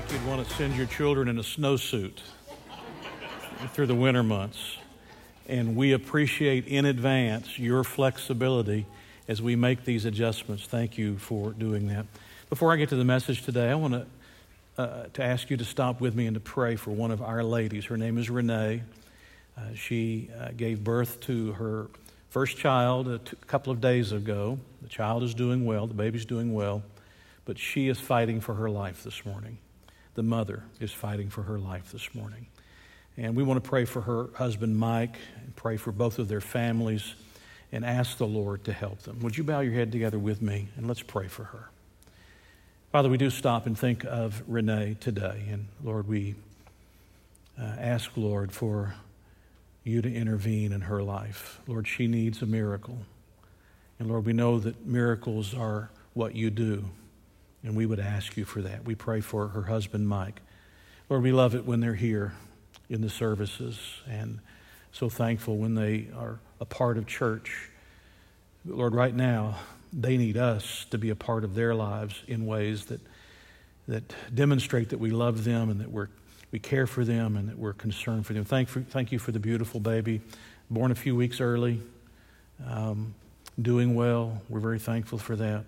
think you'd want to send your children in a snowsuit through the winter months. And we appreciate in advance your flexibility as we make these adjustments. Thank you for doing that. Before I get to the message today, I want to, uh, to ask you to stop with me and to pray for one of our ladies. Her name is Renee. Uh, she uh, gave birth to her first child a t- couple of days ago. The child is doing well, the baby's doing well, but she is fighting for her life this morning the mother is fighting for her life this morning. And we want to pray for her husband, Mike, and pray for both of their families and ask the Lord to help them. Would you bow your head together with me and let's pray for her? Father, we do stop and think of Renee today. And Lord, we uh, ask, Lord, for you to intervene in her life. Lord, she needs a miracle. And Lord, we know that miracles are what you do. And we would ask you for that. We pray for her husband, Mike. Lord, we love it when they're here in the services and so thankful when they are a part of church. But Lord, right now, they need us to be a part of their lives in ways that, that demonstrate that we love them and that we're, we care for them and that we're concerned for them. Thank, for, thank you for the beautiful baby, born a few weeks early, um, doing well. We're very thankful for that.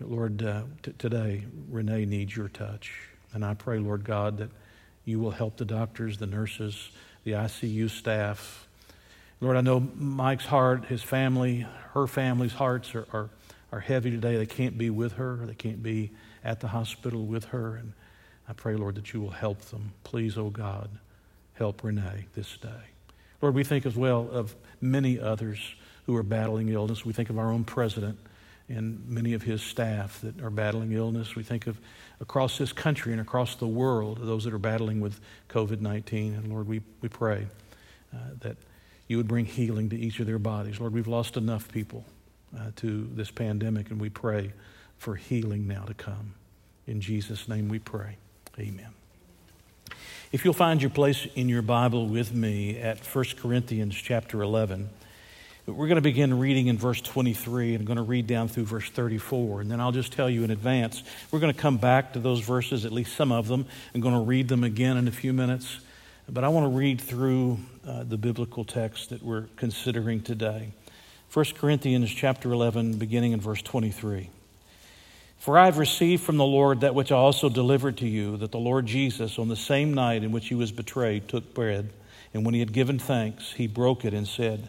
Lord, uh, t- today, Renee needs your touch. And I pray, Lord God, that you will help the doctors, the nurses, the ICU staff. Lord, I know Mike's heart, his family, her family's hearts are, are, are heavy today. They can't be with her, they can't be at the hospital with her. And I pray, Lord, that you will help them. Please, oh God, help Renee this day. Lord, we think as well of many others who are battling illness. We think of our own president and many of his staff that are battling illness. We think of across this country and across the world, those that are battling with COVID 19. And Lord, we, we pray uh, that you would bring healing to each of their bodies. Lord, we've lost enough people uh, to this pandemic, and we pray for healing now to come. In Jesus' name we pray. Amen. If you'll find your place in your Bible with me at 1 Corinthians chapter 11. We're going to begin reading in verse 23 and I'm going to read down through verse 34. And then I'll just tell you in advance, we're going to come back to those verses, at least some of them. I'm going to read them again in a few minutes. But I want to read through uh, the biblical text that we're considering today. 1 Corinthians chapter 11, beginning in verse 23. For I have received from the Lord that which I also delivered to you, that the Lord Jesus, on the same night in which he was betrayed, took bread, and when he had given thanks, he broke it and said,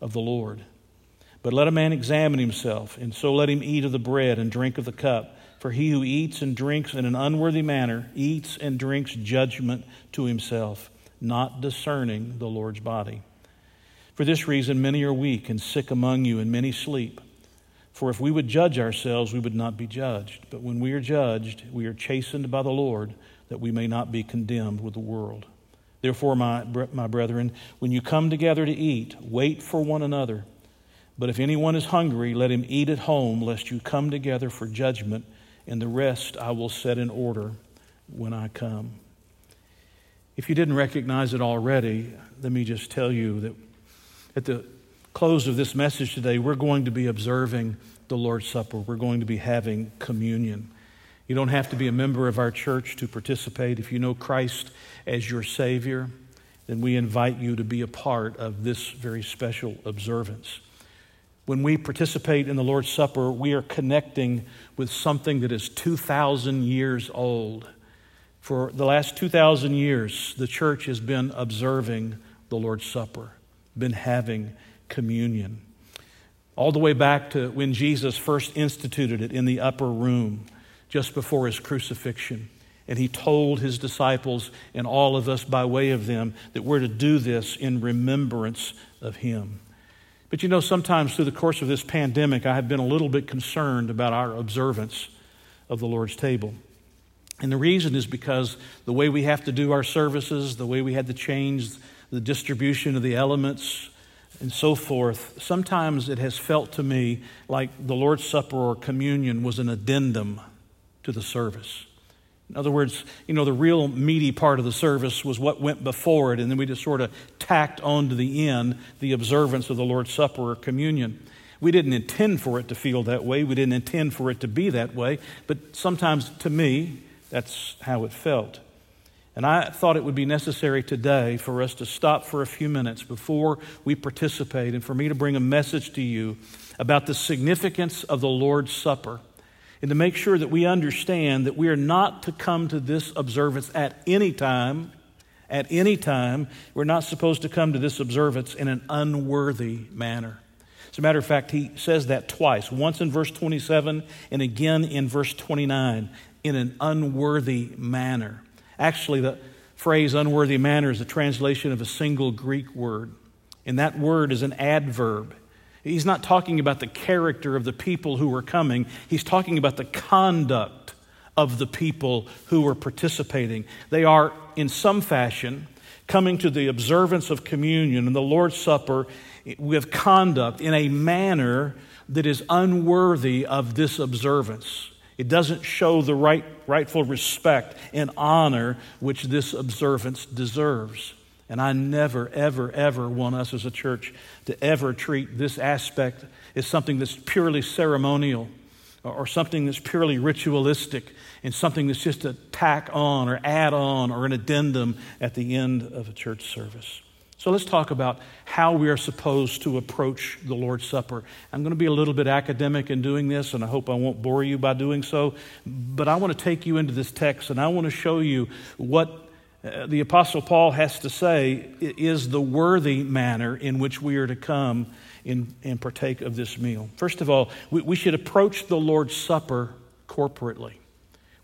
of the Lord. But let a man examine himself, and so let him eat of the bread and drink of the cup. For he who eats and drinks in an unworthy manner eats and drinks judgment to himself, not discerning the Lord's body. For this reason, many are weak and sick among you, and many sleep. For if we would judge ourselves, we would not be judged. But when we are judged, we are chastened by the Lord, that we may not be condemned with the world. Therefore, my, my brethren, when you come together to eat, wait for one another. But if anyone is hungry, let him eat at home, lest you come together for judgment, and the rest I will set in order when I come. If you didn't recognize it already, let me just tell you that at the close of this message today, we're going to be observing the Lord's Supper. We're going to be having communion. You don't have to be a member of our church to participate. If you know Christ as your Savior, then we invite you to be a part of this very special observance. When we participate in the Lord's Supper, we are connecting with something that is 2,000 years old. For the last 2,000 years, the church has been observing the Lord's Supper, been having communion. All the way back to when Jesus first instituted it in the upper room just before his crucifixion. And he told his disciples and all of us by way of them that we're to do this in remembrance of him. But you know, sometimes through the course of this pandemic, I have been a little bit concerned about our observance of the Lord's table. And the reason is because the way we have to do our services, the way we had to change the distribution of the elements, and so forth, sometimes it has felt to me like the Lord's Supper or communion was an addendum to the service. In other words, you know, the real meaty part of the service was what went before it, and then we just sort of tacked on to the end the observance of the Lord's Supper or communion. We didn't intend for it to feel that way, we didn't intend for it to be that way, but sometimes to me, that's how it felt. And I thought it would be necessary today for us to stop for a few minutes before we participate and for me to bring a message to you about the significance of the Lord's Supper and to make sure that we understand that we are not to come to this observance at any time. At any time, we're not supposed to come to this observance in an unworthy manner. As a matter of fact, he says that twice once in verse 27 and again in verse 29 in an unworthy manner. Actually, the phrase unworthy manner is a translation of a single Greek word, and that word is an adverb. He's not talking about the character of the people who were coming, he's talking about the conduct of the people who were participating. They are, in some fashion, coming to the observance of communion and the Lord's Supper with conduct in a manner that is unworthy of this observance. It doesn't show the right, rightful respect and honor which this observance deserves. And I never, ever, ever want us as a church to ever treat this aspect as something that's purely ceremonial or something that's purely ritualistic and something that's just a tack on or add on or an addendum at the end of a church service. So let's talk about how we are supposed to approach the Lord's Supper. I'm going to be a little bit academic in doing this, and I hope I won't bore you by doing so. But I want to take you into this text, and I want to show you what uh, the Apostle Paul has to say is the worthy manner in which we are to come in, and partake of this meal. First of all, we, we should approach the Lord's Supper corporately.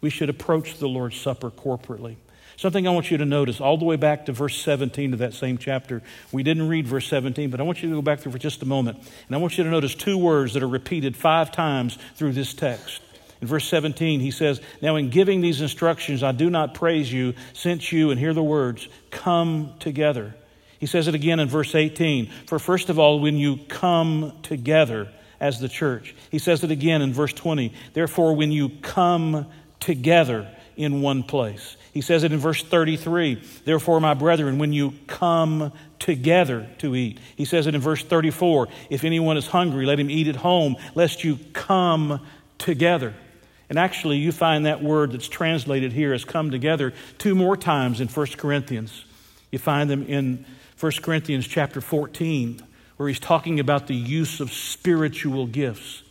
We should approach the Lord's Supper corporately. Something I want you to notice all the way back to verse 17 of that same chapter. We didn't read verse 17, but I want you to go back there for just a moment. And I want you to notice two words that are repeated five times through this text. In verse 17, he says, Now in giving these instructions, I do not praise you, since you, and hear the words, come together. He says it again in verse 18. For first of all, when you come together as the church. He says it again in verse 20. Therefore, when you come together in one place. He says it in verse 33 Therefore, my brethren, when you come together to eat. He says it in verse 34 If anyone is hungry, let him eat at home, lest you come together. And actually, you find that word that's translated here as come together two more times in 1 Corinthians. You find them in 1 Corinthians chapter 14, where he's talking about the use of spiritual gifts.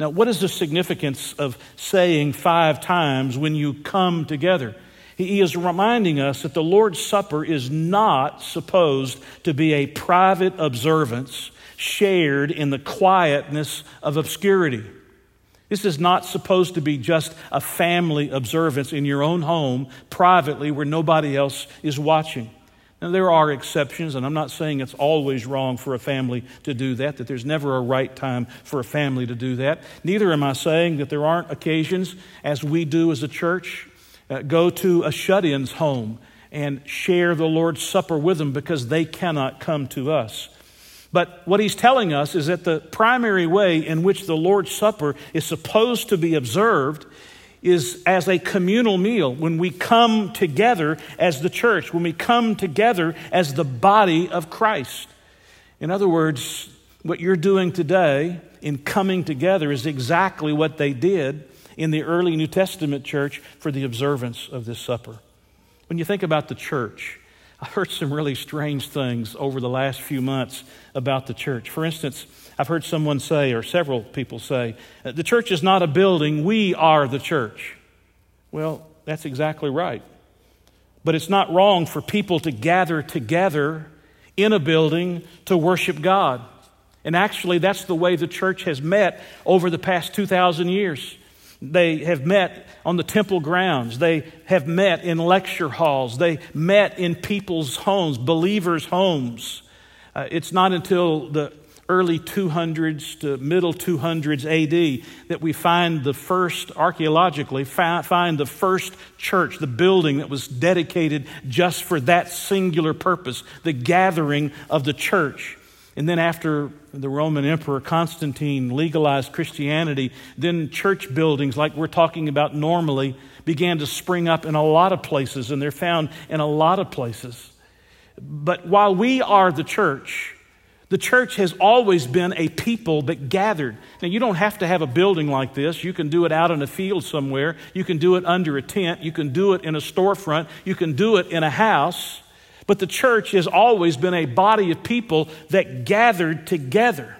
Now, what is the significance of saying five times when you come together? He is reminding us that the Lord's Supper is not supposed to be a private observance shared in the quietness of obscurity. This is not supposed to be just a family observance in your own home, privately, where nobody else is watching. Now, there are exceptions, and I'm not saying it's always wrong for a family to do that, that there's never a right time for a family to do that. Neither am I saying that there aren't occasions, as we do as a church, uh, go to a shut in's home and share the Lord's Supper with them because they cannot come to us. But what he's telling us is that the primary way in which the Lord's Supper is supposed to be observed is as a communal meal, when we come together as the church, when we come together as the body of Christ. In other words, what you're doing today in coming together is exactly what they did in the early New Testament church for the observance of this supper. When you think about the church, I've heard some really strange things over the last few months about the church. For instance, I've heard someone say, or several people say, uh, the church is not a building, we are the church. Well, that's exactly right. But it's not wrong for people to gather together in a building to worship God. And actually, that's the way the church has met over the past 2,000 years. They have met on the temple grounds. They have met in lecture halls. They met in people's homes, believers' homes. Uh, it's not until the early 200s to middle 200s AD that we find the first, archaeologically, find the first church, the building that was dedicated just for that singular purpose, the gathering of the church. And then, after the Roman Emperor Constantine legalized Christianity, then church buildings, like we're talking about normally, began to spring up in a lot of places, and they're found in a lot of places. But while we are the church, the church has always been a people that gathered. Now, you don't have to have a building like this. You can do it out in a field somewhere. You can do it under a tent. You can do it in a storefront. You can do it in a house. But the church has always been a body of people that gathered together.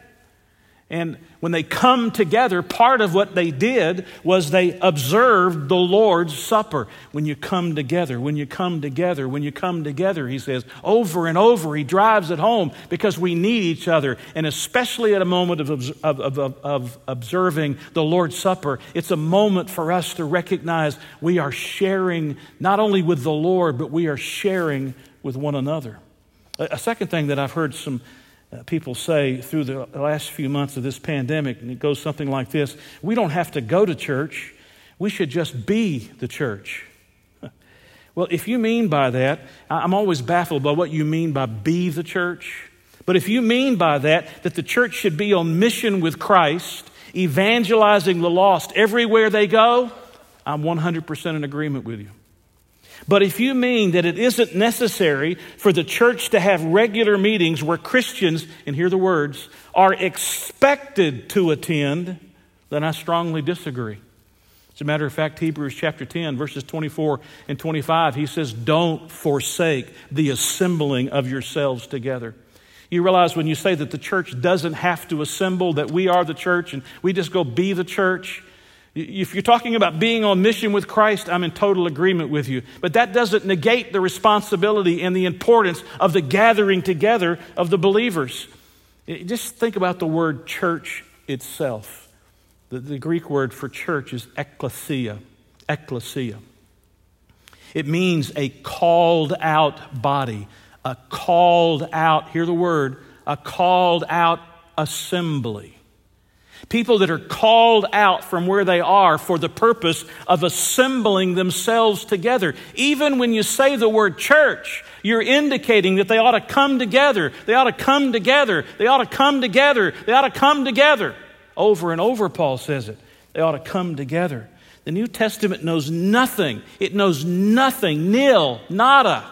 And when they come together, part of what they did was they observed the Lord's Supper. When you come together, when you come together, when you come together, he says, over and over, he drives it home because we need each other. And especially at a moment of, of, of, of observing the Lord's Supper, it's a moment for us to recognize we are sharing not only with the Lord, but we are sharing with one another. A second thing that I've heard some uh, people say through the last few months of this pandemic, and it goes something like this We don't have to go to church, we should just be the church. Well, if you mean by that, I'm always baffled by what you mean by be the church. But if you mean by that, that the church should be on mission with Christ, evangelizing the lost everywhere they go, I'm 100% in agreement with you. But if you mean that it isn't necessary for the church to have regular meetings where Christians, and hear the words, are expected to attend, then I strongly disagree. As a matter of fact, Hebrews chapter 10, verses 24 and 25, he says, Don't forsake the assembling of yourselves together. You realize when you say that the church doesn't have to assemble, that we are the church and we just go be the church, if you're talking about being on mission with Christ, I'm in total agreement with you. But that doesn't negate the responsibility and the importance of the gathering together of the believers. Just think about the word church itself. The, the Greek word for church is ekklesia. Ekklesia. It means a called out body, a called out, hear the word, a called out assembly. People that are called out from where they are for the purpose of assembling themselves together. Even when you say the word church, you're indicating that they ought to come together. They ought to come together. They ought to come together. They ought to come together. Over and over, Paul says it. They ought to come together. The New Testament knows nothing. It knows nothing, nil, nada,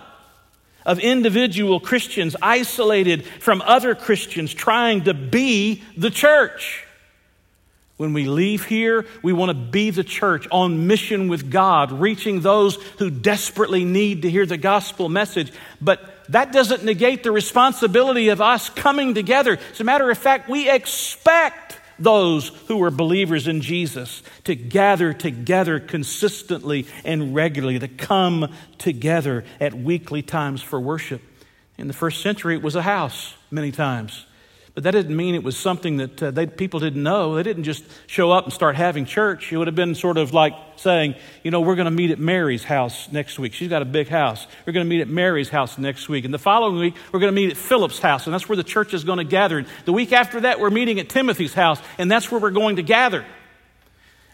of individual Christians isolated from other Christians trying to be the church. When we leave here, we want to be the church on mission with God, reaching those who desperately need to hear the gospel message. But that doesn't negate the responsibility of us coming together. As a matter of fact, we expect those who are believers in Jesus to gather together consistently and regularly, to come together at weekly times for worship. In the first century, it was a house many times. But that didn't mean it was something that uh, they, people didn't know. They didn't just show up and start having church. It would have been sort of like saying, you know, we're going to meet at Mary's house next week. She's got a big house. We're going to meet at Mary's house next week. And the following week, we're going to meet at Philip's house, and that's where the church is going to gather. And the week after that, we're meeting at Timothy's house, and that's where we're going to gather.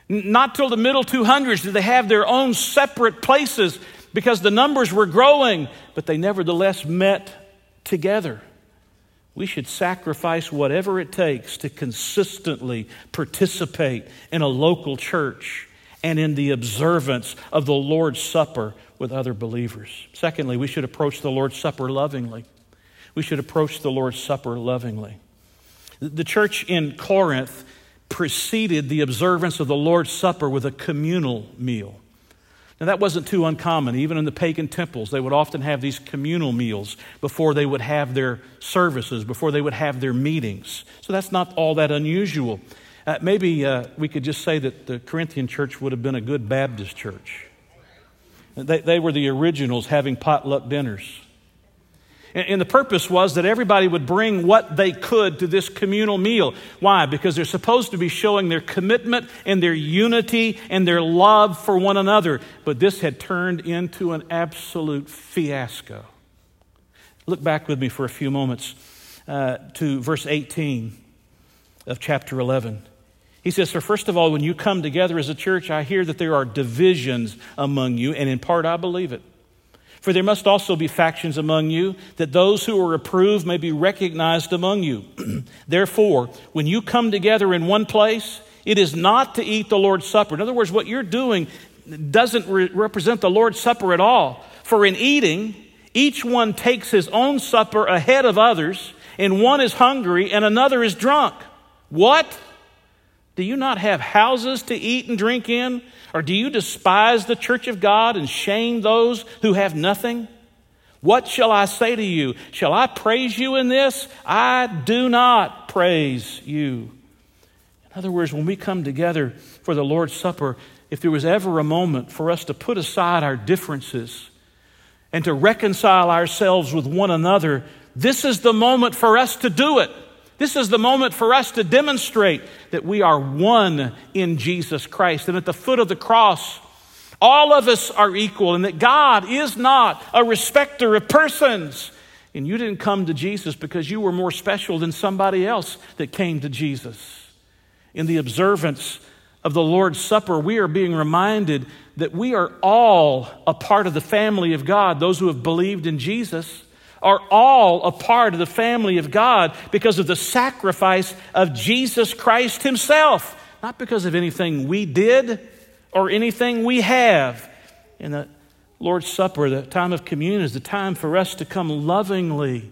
Not till the middle 200s did they have their own separate places because the numbers were growing, but they nevertheless met together. We should sacrifice whatever it takes to consistently participate in a local church and in the observance of the Lord's Supper with other believers. Secondly, we should approach the Lord's Supper lovingly. We should approach the Lord's Supper lovingly. The church in Corinth preceded the observance of the Lord's Supper with a communal meal. Now, that wasn't too uncommon. Even in the pagan temples, they would often have these communal meals before they would have their services, before they would have their meetings. So that's not all that unusual. Uh, maybe uh, we could just say that the Corinthian church would have been a good Baptist church. They, they were the originals having potluck dinners. And the purpose was that everybody would bring what they could to this communal meal. Why? Because they're supposed to be showing their commitment and their unity and their love for one another. But this had turned into an absolute fiasco. Look back with me for a few moments. uh, to verse 18 of chapter 11. He says, For first of all, when you come together as a church, I hear that there are divisions among you, and in part I believe it. For there must also be factions among you, that those who are approved may be recognized among you. Therefore, when you come together in one place, it is not to eat the Lord's Supper. In other words, what you're doing doesn't re- represent the Lord's Supper at all. For in eating, each one takes his own supper ahead of others, and one is hungry and another is drunk. What? Do you not have houses to eat and drink in? Or do you despise the church of God and shame those who have nothing? What shall I say to you? Shall I praise you in this? I do not praise you. In other words, when we come together for the Lord's Supper, if there was ever a moment for us to put aside our differences and to reconcile ourselves with one another, this is the moment for us to do it. This is the moment for us to demonstrate that we are one in Jesus Christ. And at the foot of the cross, all of us are equal, and that God is not a respecter of persons. And you didn't come to Jesus because you were more special than somebody else that came to Jesus. In the observance of the Lord's Supper, we are being reminded that we are all a part of the family of God, those who have believed in Jesus are all a part of the family of God because of the sacrifice of Jesus Christ Himself, not because of anything we did or anything we have. In the Lord's Supper, the time of communion, is the time for us to come lovingly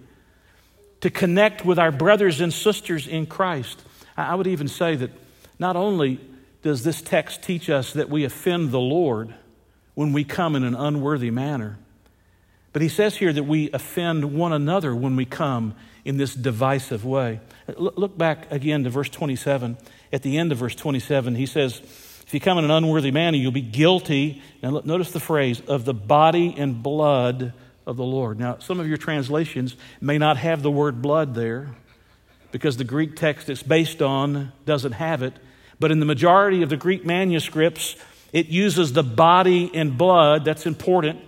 to connect with our brothers and sisters in Christ. I would even say that not only does this text teach us that we offend the Lord when we come in an unworthy manner, but he says here that we offend one another when we come in this divisive way. Look back again to verse 27. At the end of verse 27, he says, If you come in an unworthy manner, you'll be guilty. Now, notice the phrase, of the body and blood of the Lord. Now, some of your translations may not have the word blood there because the Greek text it's based on doesn't have it. But in the majority of the Greek manuscripts, it uses the body and blood. That's important.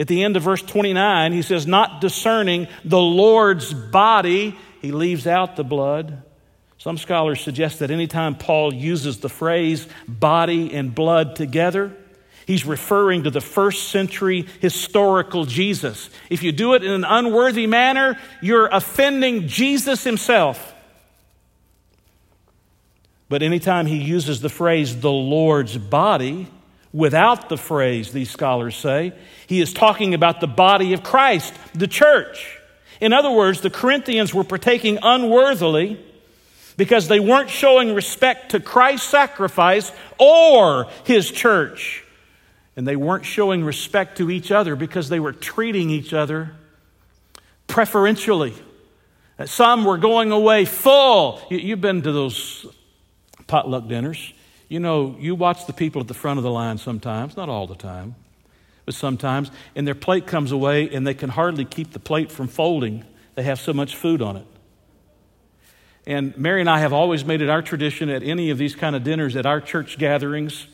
At the end of verse 29, he says, Not discerning the Lord's body, he leaves out the blood. Some scholars suggest that anytime Paul uses the phrase body and blood together, he's referring to the first century historical Jesus. If you do it in an unworthy manner, you're offending Jesus himself. But anytime he uses the phrase the Lord's body, without the phrase, these scholars say. He is talking about the body of Christ, the church. In other words, the Corinthians were partaking unworthily because they weren't showing respect to Christ's sacrifice or his church. And they weren't showing respect to each other because they were treating each other preferentially. Some were going away full. You've been to those potluck dinners. You know, you watch the people at the front of the line sometimes, not all the time, but sometimes, and their plate comes away and they can hardly keep the plate from folding. They have so much food on it. And Mary and I have always made it our tradition at any of these kind of dinners at our church gatherings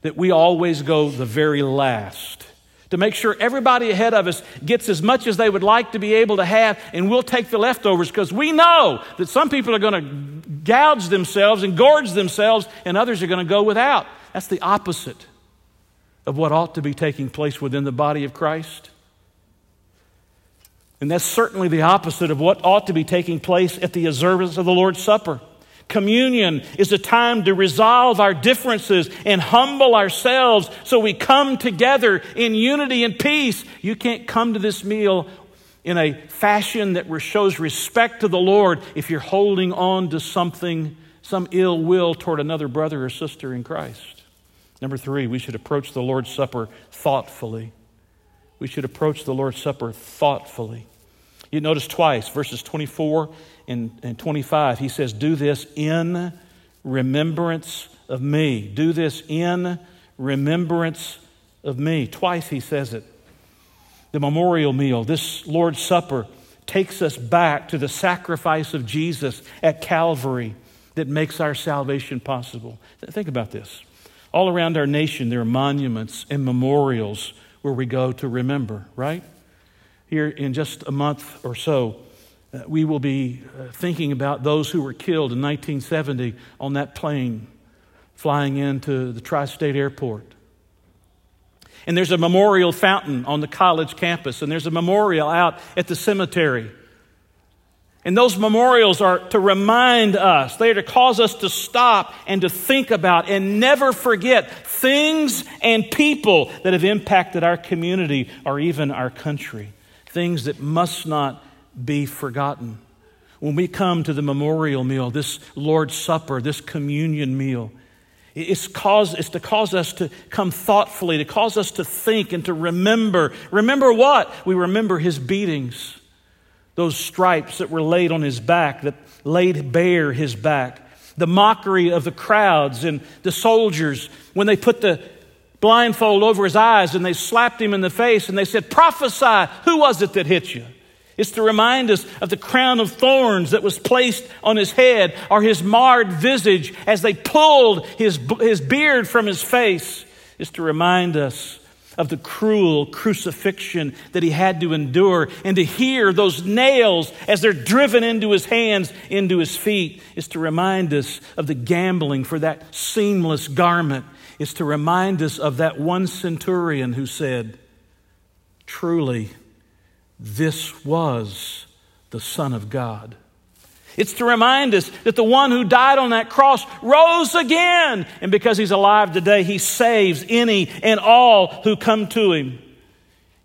that we always go the very last to make sure everybody ahead of us gets as much as they would like to be able to have, and we'll take the leftovers because we know that some people are going to gouge themselves and gorge themselves, and others are going to go without. That's the opposite of what ought to be taking place within the body of Christ. And that's certainly the opposite of what ought to be taking place at the observance of the Lord's Supper. Communion is a time to resolve our differences and humble ourselves so we come together in unity and peace. You can't come to this meal in a fashion that shows respect to the Lord if you're holding on to something, some ill will toward another brother or sister in Christ. Number three, we should approach the Lord's Supper thoughtfully. We should approach the Lord's Supper thoughtfully. You notice twice, verses 24 and, and 25, he says, Do this in remembrance of me. Do this in remembrance of me. Twice he says it. The memorial meal, this Lord's Supper, takes us back to the sacrifice of Jesus at Calvary that makes our salvation possible. Think about this. All around our nation, there are monuments and memorials where we go to remember, right? Here in just a month or so, Uh, we will be uh, thinking about those who were killed in 1970 on that plane flying into the Tri State Airport. And there's a memorial fountain on the college campus, and there's a memorial out at the cemetery. And those memorials are to remind us, they are to cause us to stop and to think about and never forget things and people that have impacted our community or even our country. Things that must not be forgotten. When we come to the memorial meal, this Lord's Supper, this communion meal, it's, cause, it's to cause us to come thoughtfully, to cause us to think and to remember. Remember what? We remember his beatings, those stripes that were laid on his back, that laid bare his back, the mockery of the crowds and the soldiers when they put the blindfold over his eyes and they slapped him in the face and they said, Prophesy, who was it that hit you? It's to remind us of the crown of thorns that was placed on his head or his marred visage as they pulled his, his beard from his face. It's to remind us of the cruel crucifixion that he had to endure and to hear those nails as they're driven into his hands, into his feet. Is to remind us of the gambling for that seamless garment. Is to remind us of that one centurion who said, Truly, this was the Son of God. It's to remind us that the one who died on that cross rose again. And because he's alive today, he saves any and all who come to him.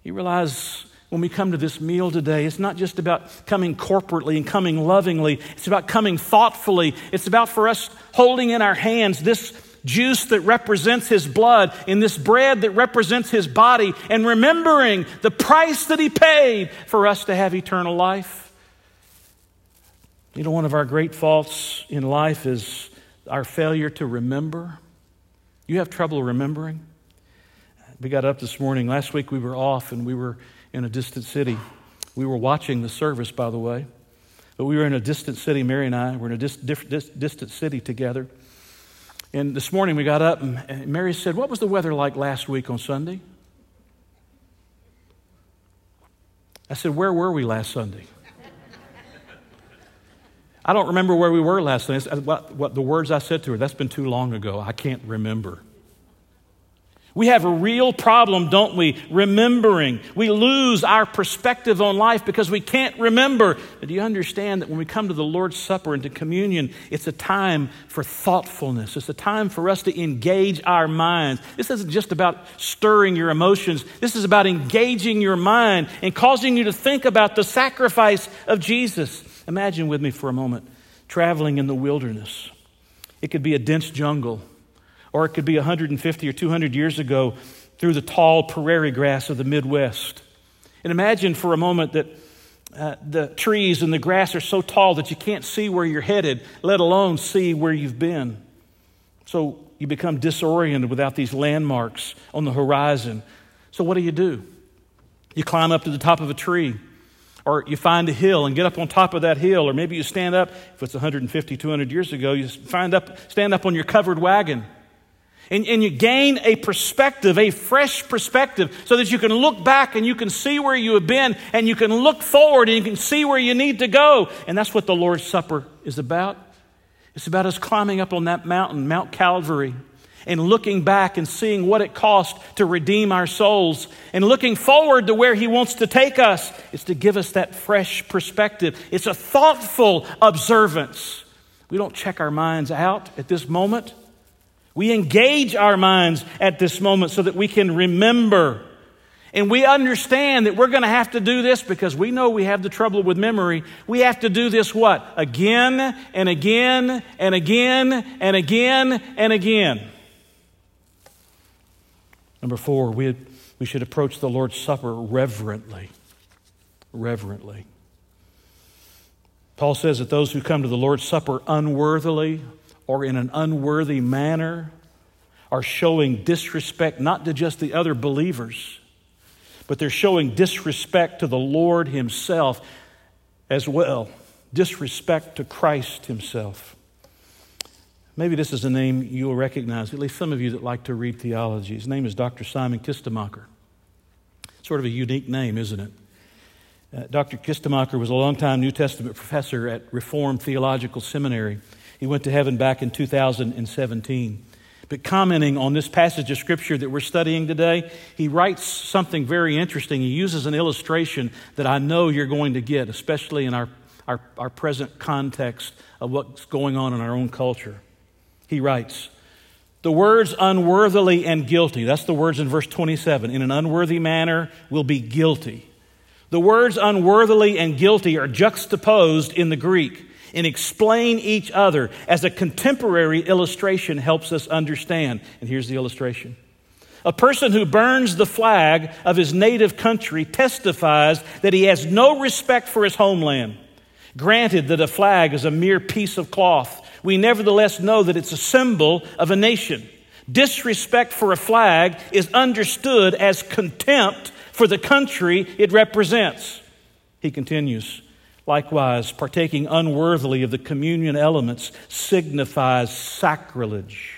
You realize when we come to this meal today, it's not just about coming corporately and coming lovingly, it's about coming thoughtfully. It's about for us holding in our hands this juice that represents his blood, in this bread that represents his body, and remembering the price that he paid for us to have eternal life. You know, one of our great faults in life is our failure to remember. You have trouble remembering? We got up this morning. Last week we were off and we were in a distant city. We were watching the service, by the way. But we were in a distant city, Mary and I were in a dis- dis- distant city together. And this morning we got up, and Mary said, What was the weather like last week on Sunday? I said, Where were we last Sunday? I don't remember where we were last Sunday. Uh, what, what the words I said to her, that's been too long ago. I can't remember. We have a real problem, don't we? Remembering. We lose our perspective on life because we can't remember. But do you understand that when we come to the Lord's Supper and to communion, it's a time for thoughtfulness. It's a time for us to engage our minds. This isn't just about stirring your emotions, this is about engaging your mind and causing you to think about the sacrifice of Jesus. Imagine with me for a moment traveling in the wilderness. It could be a dense jungle or it could be 150 or 200 years ago through the tall prairie grass of the Midwest. And imagine for a moment that uh, the trees and the grass are so tall that you can't see where you're headed, let alone see where you've been. So you become disoriented without these landmarks on the horizon. So what do you do? You climb up to the top of a tree, or you find a hill and get up on top of that hill, or maybe you stand up, if it's 150, 200 years ago, you find up, stand up on your covered wagon and, and you gain a perspective, a fresh perspective, so that you can look back and you can see where you have been and you can look forward and you can see where you need to go. And that's what the Lord's Supper is about. It's about us climbing up on that mountain, Mount Calvary, and looking back and seeing what it cost to redeem our souls and looking forward to where He wants to take us. It's to give us that fresh perspective. It's a thoughtful observance. We don't check our minds out at this moment. We engage our minds at this moment so that we can remember. And we understand that we're going to have to do this because we know we have the trouble with memory. We have to do this what? Again and again and again and again and again. Number four, we, we should approach the Lord's Supper reverently. Reverently. Paul says that those who come to the Lord's Supper unworthily or in an unworthy manner are showing disrespect not to just the other believers, but they're showing disrespect to the Lord Himself as well. Disrespect to Christ Himself. Maybe this is a name you'll recognize, at least some of you that like to read theology. His name is Dr. Simon Kistemaker. Sort of a unique name, isn't it? Uh, Dr. Kistemaker was a longtime New Testament professor at Reformed Theological Seminary. He went to heaven back in 2017. But commenting on this passage of Scripture that we're studying today, he writes something very interesting. He uses an illustration that I know you're going to get, especially in our, our, our present context of what's going on in our own culture. He writes, the words unworthily and guilty, that's the words in verse 27, in an unworthy manner will be guilty. The words unworthily and guilty are juxtaposed in the Greek and explain each other as a contemporary illustration helps us understand. And here's the illustration. A person who burns the flag of his native country testifies that he has no respect for his homeland. Granted that a flag is a mere piece of cloth, we nevertheless know that it's a symbol of a nation. Disrespect for a flag is understood as contempt for the country it represents. He continues. Likewise, partaking unworthily of the communion elements signifies sacrilege.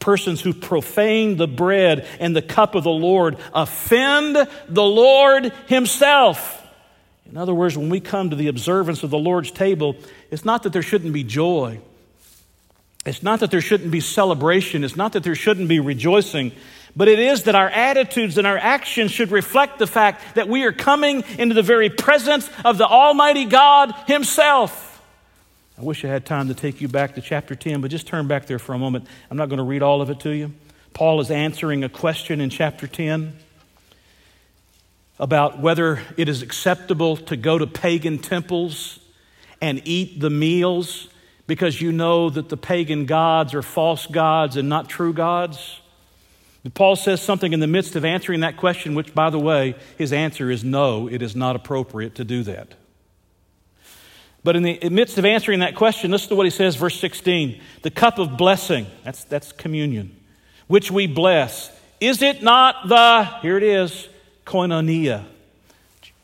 Persons who profane the bread and the cup of the Lord offend the Lord Himself. In other words, when we come to the observance of the Lord's table, it's not that there shouldn't be joy. It's not that there shouldn't be celebration. It's not that there shouldn't be rejoicing. But it is that our attitudes and our actions should reflect the fact that we are coming into the very presence of the Almighty God Himself. I wish I had time to take you back to chapter 10, but just turn back there for a moment. I'm not going to read all of it to you. Paul is answering a question in chapter 10 about whether it is acceptable to go to pagan temples and eat the meals because you know that the pagan gods are false gods and not true gods? Paul says something in the midst of answering that question, which, by the way, his answer is no, it is not appropriate to do that. But in the midst of answering that question, listen to what he says, verse 16. The cup of blessing, that's, that's communion, which we bless. Is it not the, here it is, koinonia,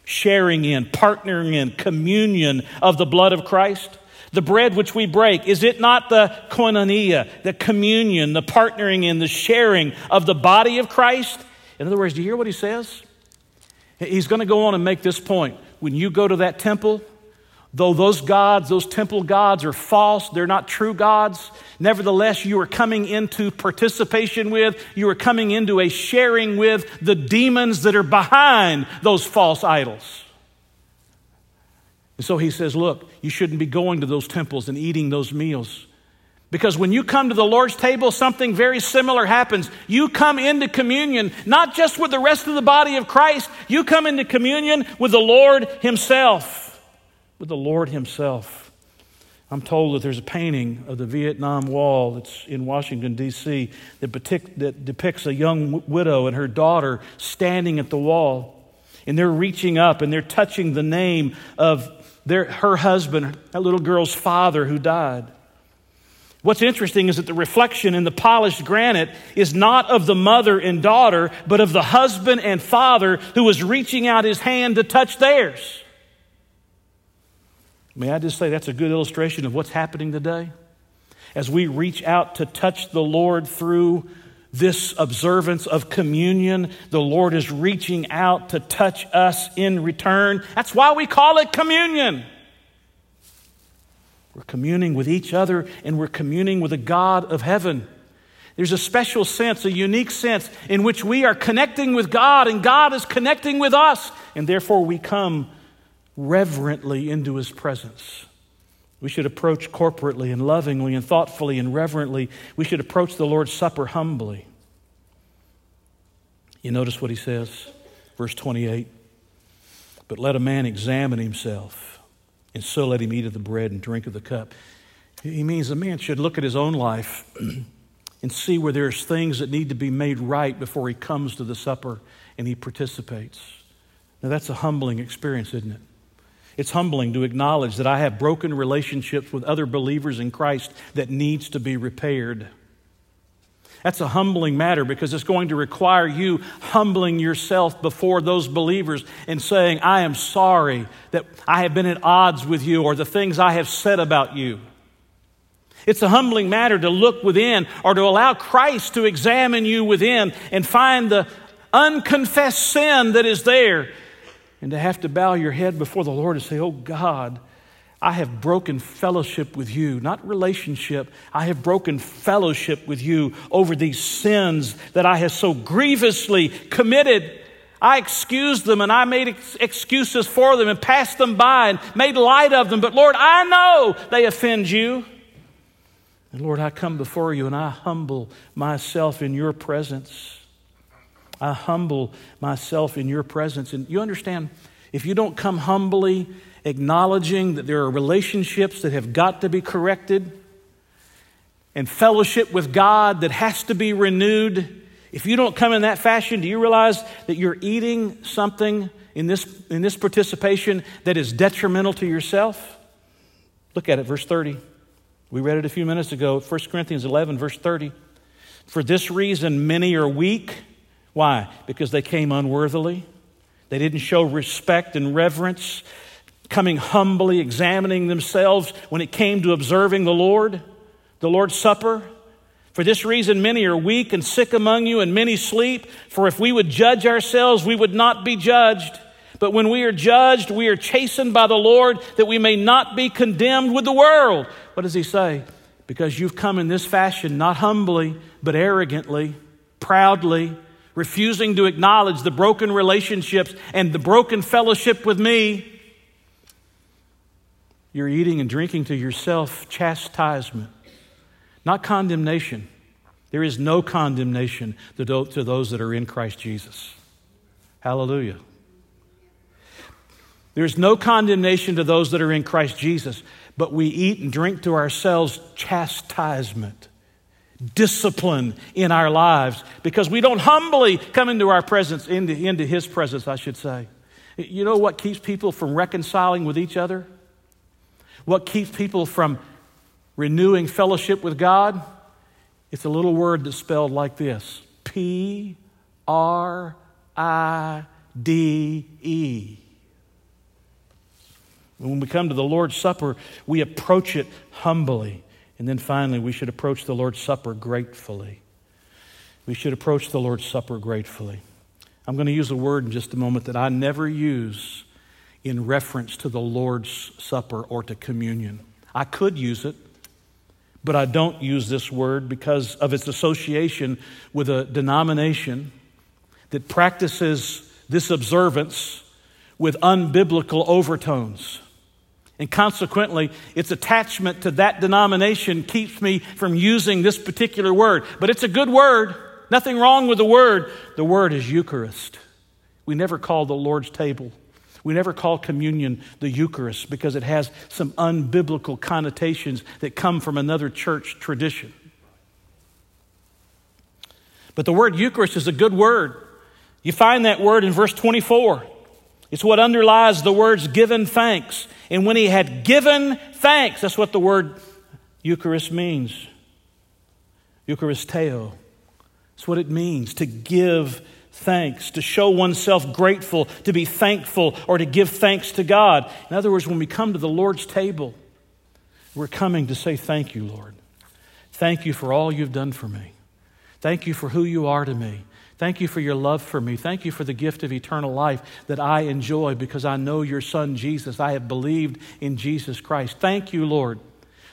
sharing in, partnering in, communion of the blood of Christ? The bread which we break, is it not the koinonia, the communion, the partnering in, the sharing of the body of Christ? In other words, do you hear what he says? He's going to go on and make this point. When you go to that temple, though those gods, those temple gods are false, they're not true gods, nevertheless, you are coming into participation with, you are coming into a sharing with the demons that are behind those false idols. And so he says, Look, you shouldn't be going to those temples and eating those meals. Because when you come to the Lord's table, something very similar happens. You come into communion, not just with the rest of the body of Christ, you come into communion with the Lord Himself. With the Lord Himself. I'm told that there's a painting of the Vietnam Wall that's in Washington, D.C., that, that depicts a young widow and her daughter standing at the wall. And they're reaching up and they're touching the name of their, her husband, that little girl's father who died. What's interesting is that the reflection in the polished granite is not of the mother and daughter, but of the husband and father who was reaching out his hand to touch theirs. May I just say that's a good illustration of what's happening today? As we reach out to touch the Lord through this observance of communion, the Lord is reaching out to touch us in return. That's why we call it communion. We're communing with each other and we're communing with the God of heaven. There's a special sense, a unique sense in which we are connecting with God and God is connecting with us, and therefore we come reverently into His presence. We should approach corporately and lovingly and thoughtfully and reverently. We should approach the Lord's Supper humbly. You notice what he says? Verse 28 But let a man examine himself, and so let him eat of the bread and drink of the cup. He means a man should look at his own life and see where there's things that need to be made right before he comes to the supper and he participates. Now, that's a humbling experience, isn't it? It's humbling to acknowledge that I have broken relationships with other believers in Christ that needs to be repaired. That's a humbling matter because it's going to require you humbling yourself before those believers and saying, I am sorry that I have been at odds with you or the things I have said about you. It's a humbling matter to look within or to allow Christ to examine you within and find the unconfessed sin that is there And to have to bow your head before the Lord and say, Oh God, I have broken fellowship with you, not relationship. I have broken fellowship with you over these sins that I have so grievously committed. I excused them and I made ex- excuses for them and passed them by and made light of them. But Lord, I know they offend you. And Lord, I come before you and I humble myself in your presence. I humble myself in your presence. And you understand, if you don't come humbly acknowledging that there are relationships that have got to be corrected and fellowship with God that has to be renewed. If you don't come in that fashion, do you realize that you're eating something in this, in this participation that is detrimental to yourself? Look at it, verse 30. We read it a few minutes ago, 1 Corinthians 11, verse 30. For this reason, many are weak. Why? Because they came unworthily. They didn't show respect and reverence coming humbly, examining themselves when it came to observing the Lord, the Lord's Supper. For this reason, many are weak and sick among you, and many sleep. For if we would judge ourselves, we would not be judged. But when we are judged, we are chastened by the Lord that we may not be condemned with the world. What does he say? Because you've come in this fashion, not humbly, but arrogantly, proudly, refusing to acknowledge the broken relationships and the broken fellowship with me. You're eating and drinking to yourself chastisement, not condemnation. There is no condemnation to those that are in Christ Jesus. Hallelujah. There's no condemnation to those that are in Christ Jesus, but we eat and drink to ourselves chastisement, discipline in our lives because we don't humbly come into our presence, into, into His presence, I should say. You know what keeps people from reconciling with each other? What keeps people from renewing fellowship with God? It's a little word that's spelled like this P R I D E. When we come to the Lord's Supper, we approach it humbly. And then finally, we should approach the Lord's Supper gratefully. We should approach the Lord's Supper gratefully. I'm going to use a word in just a moment that I never use in reference to the Lord's Supper or to communion. I could use it, but I don't use this word because of its association with a denomination that practices this observance with unbiblical overtones. And consequently, its attachment to that denomination keeps me from using this particular word. But it's a good word. Nothing wrong with the word. The word is Eucharist. We never call the Lord's table we never call communion the Eucharist because it has some unbiblical connotations that come from another church tradition. But the word Eucharist is a good word. You find that word in verse 24. It's what underlies the words given thanks. And when he had given thanks, that's what the word Eucharist means. Eucharisteo. That's what it means to give thanks, to show oneself grateful, to be thankful, or to give thanks to God. In other words, when we come to the Lord's table, we're coming to say, Thank you, Lord. Thank you for all you've done for me. Thank you for who you are to me. Thank you for your love for me. Thank you for the gift of eternal life that I enjoy because I know your Son, Jesus. I have believed in Jesus Christ. Thank you, Lord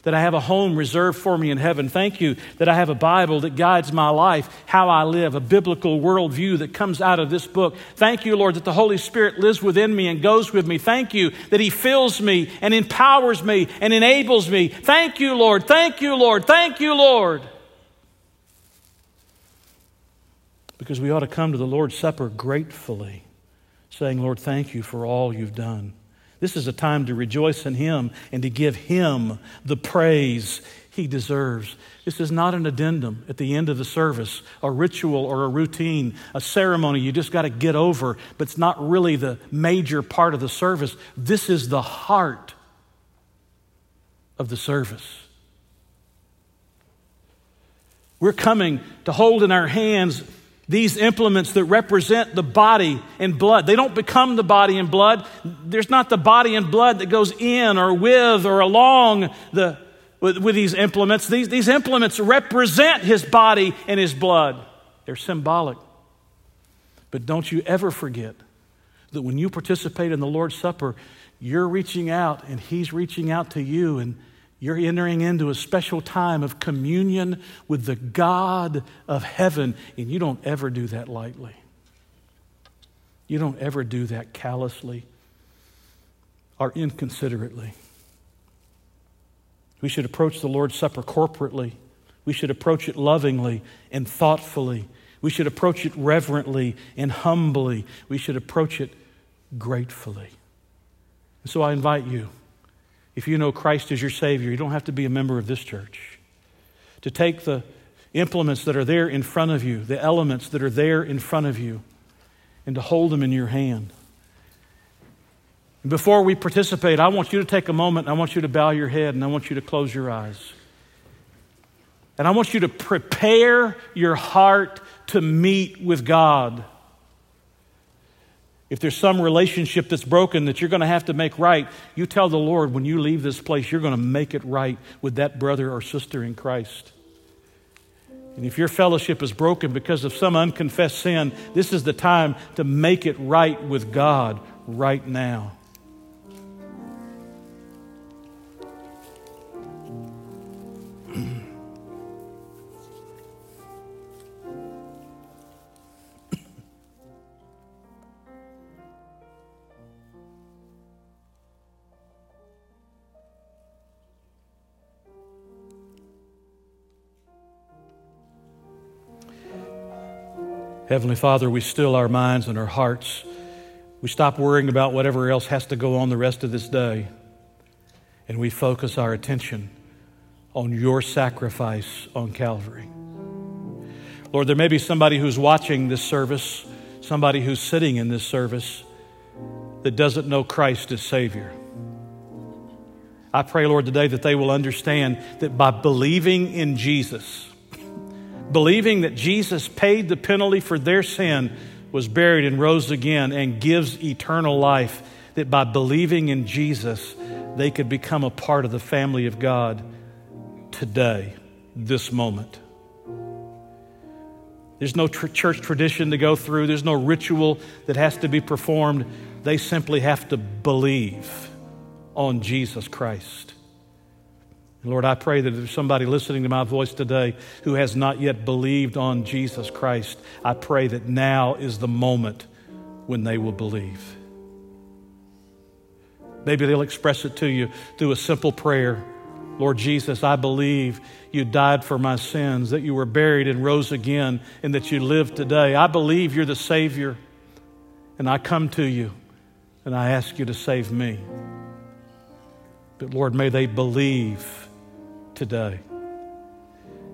that I have a home reserved for me in heaven. Thank you that I have a Bible that guides my life, how I live, a biblical worldview that comes out of this book. Thank you, Lord, that the Holy Spirit lives within me and goes with me. Thank you that He fills me and empowers me and enables me. Thank you, Lord. Thank you, Lord. Thank you, Lord. Because we ought to come to the Lord's Supper gratefully, saying, Lord, thank you for all you've done. This is a time to rejoice in Him and to give Him the praise He deserves. This is not an addendum at the end of the service, a ritual or a routine, a ceremony you just got to get over, but it's not really the major part of the service. This is the heart of the service. We're coming to hold in our hands these implements that represent the body and blood. They don't become the body and blood. There's not the body and blood that goes in or with or along the, with, with these implements. These, these implements represent his body and his blood. They're symbolic. But don't you ever forget That when you participate in the Lord's Supper, you're reaching out and He's reaching out to you, and you're entering into a special time of communion with the God of heaven, and you don't ever do that lightly. You don't ever do that callously or inconsiderately. We should approach the Lord's Supper corporately. We should approach it lovingly and thoughtfully. We should approach it reverently and humbly. We should approach it gratefully. And so I invite you, if you know Christ as your Savior, you don't have to be a member of this church, to take the implements that are there in front of you, the elements that are there in front of you, and to hold them in your hand. And before we participate, I want you to take a moment, I want you to bow your head, and I want you to close your eyes. And I want you to prepare your heart to meet with God. If there's some relationship that's broken that you're going to have to make right, you tell the Lord when you leave this place, you're going to make it right with that brother or sister in Christ. And if your fellowship is broken because of some unconfessed sin, this is the time to make it right with God right now. Heavenly Father, we still our minds and our hearts. We stop worrying about whatever else has to go on the rest of this day. And we focus our attention on your sacrifice on Calvary. Lord, there may be somebody who's watching this service, somebody who's sitting in this service that doesn't know Christ as Savior. I pray, Lord, today that they will understand that by believing in Jesus, believing that Jesus paid the penalty for their sin, was buried, and rose again, and gives eternal life, that by believing in Jesus, they could become a part of the family of God today, this moment. There's no tr- church tradition to go through, there's no ritual that has to be performed. They simply have to believe on Jesus Christ. Lord, I pray that if there's somebody listening to my voice today who has not yet believed on Jesus Christ, I pray that now is the moment when they will believe. Maybe they'll express it to you through a simple prayer. Lord Jesus, I believe you died for my sins, that you were buried and rose again, and that you live today. I believe you're the Savior, and I come to you and I ask you to save me. But Lord, may they believe today.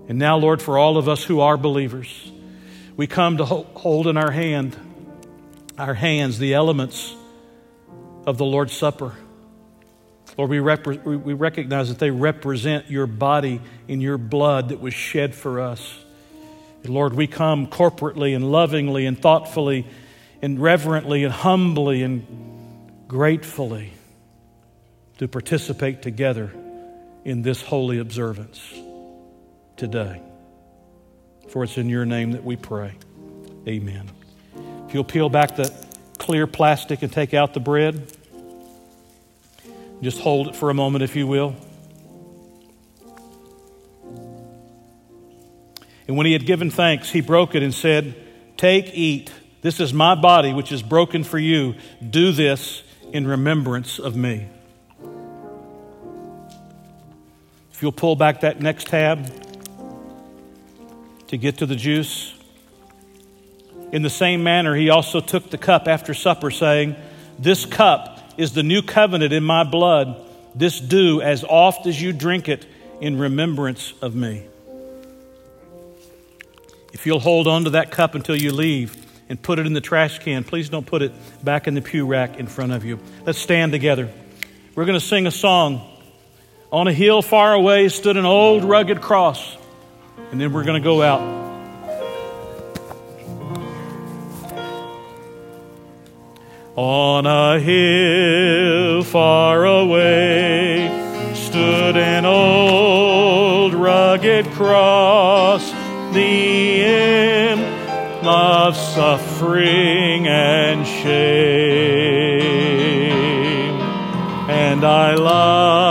And now, Lord, for all of us who are believers, we come to hold in our hand, our hands, the elements of the Lord's Supper. Lord, we, rep- we recognize that they represent your body and your blood that was shed for us. And Lord, we come corporately and lovingly and thoughtfully and reverently and humbly and gratefully to participate together in this holy observance today. For it's in your name that we pray. Amen. If you'll peel back the clear plastic and take out the bread, just hold it for a moment, if you will. And when he had given thanks, he broke it and said, Take, eat. This is my body, which is broken for you. Do this in remembrance of me. You'll pull back that next tab to get to the juice. In the same manner, he also took the cup after supper, saying, This cup is the new covenant in my blood. This do as oft as you drink it in remembrance of me. If you'll hold on to that cup until you leave and put it in the trash can, please don't put it back in the pew rack in front of you. Let's stand together. We're going to sing a song. On a hill far away stood an old rugged cross. And then we're going to go out. On a hill far away stood an old rugged cross, the emblem of suffering and shame. And I love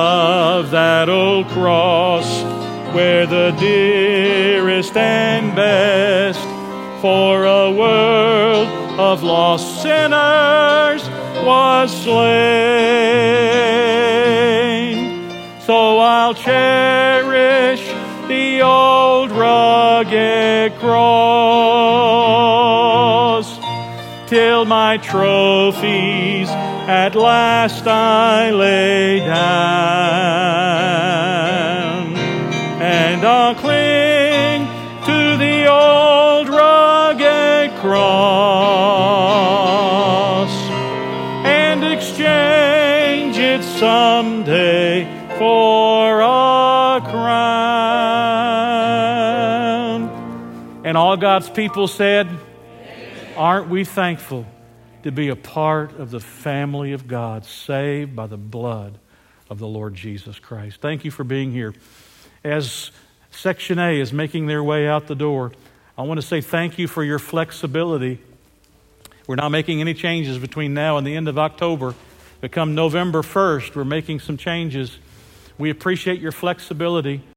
old cross where the dearest and best for a world of lost sinners was slain. So I'll cherish the old rugged cross till my trophies at last I lay down. And I'll cling to the old rugged cross and exchange it someday for a crown. And all God's people said, Aren't we thankful to be a part of the family of God, saved by the blood of the Lord Jesus Christ? Thank you for being here. As Section A is making their way out the door, I want to say thank you for your flexibility. We're not making any changes between now and the end of October. But come November 1st, we're making some changes. We appreciate your flexibility.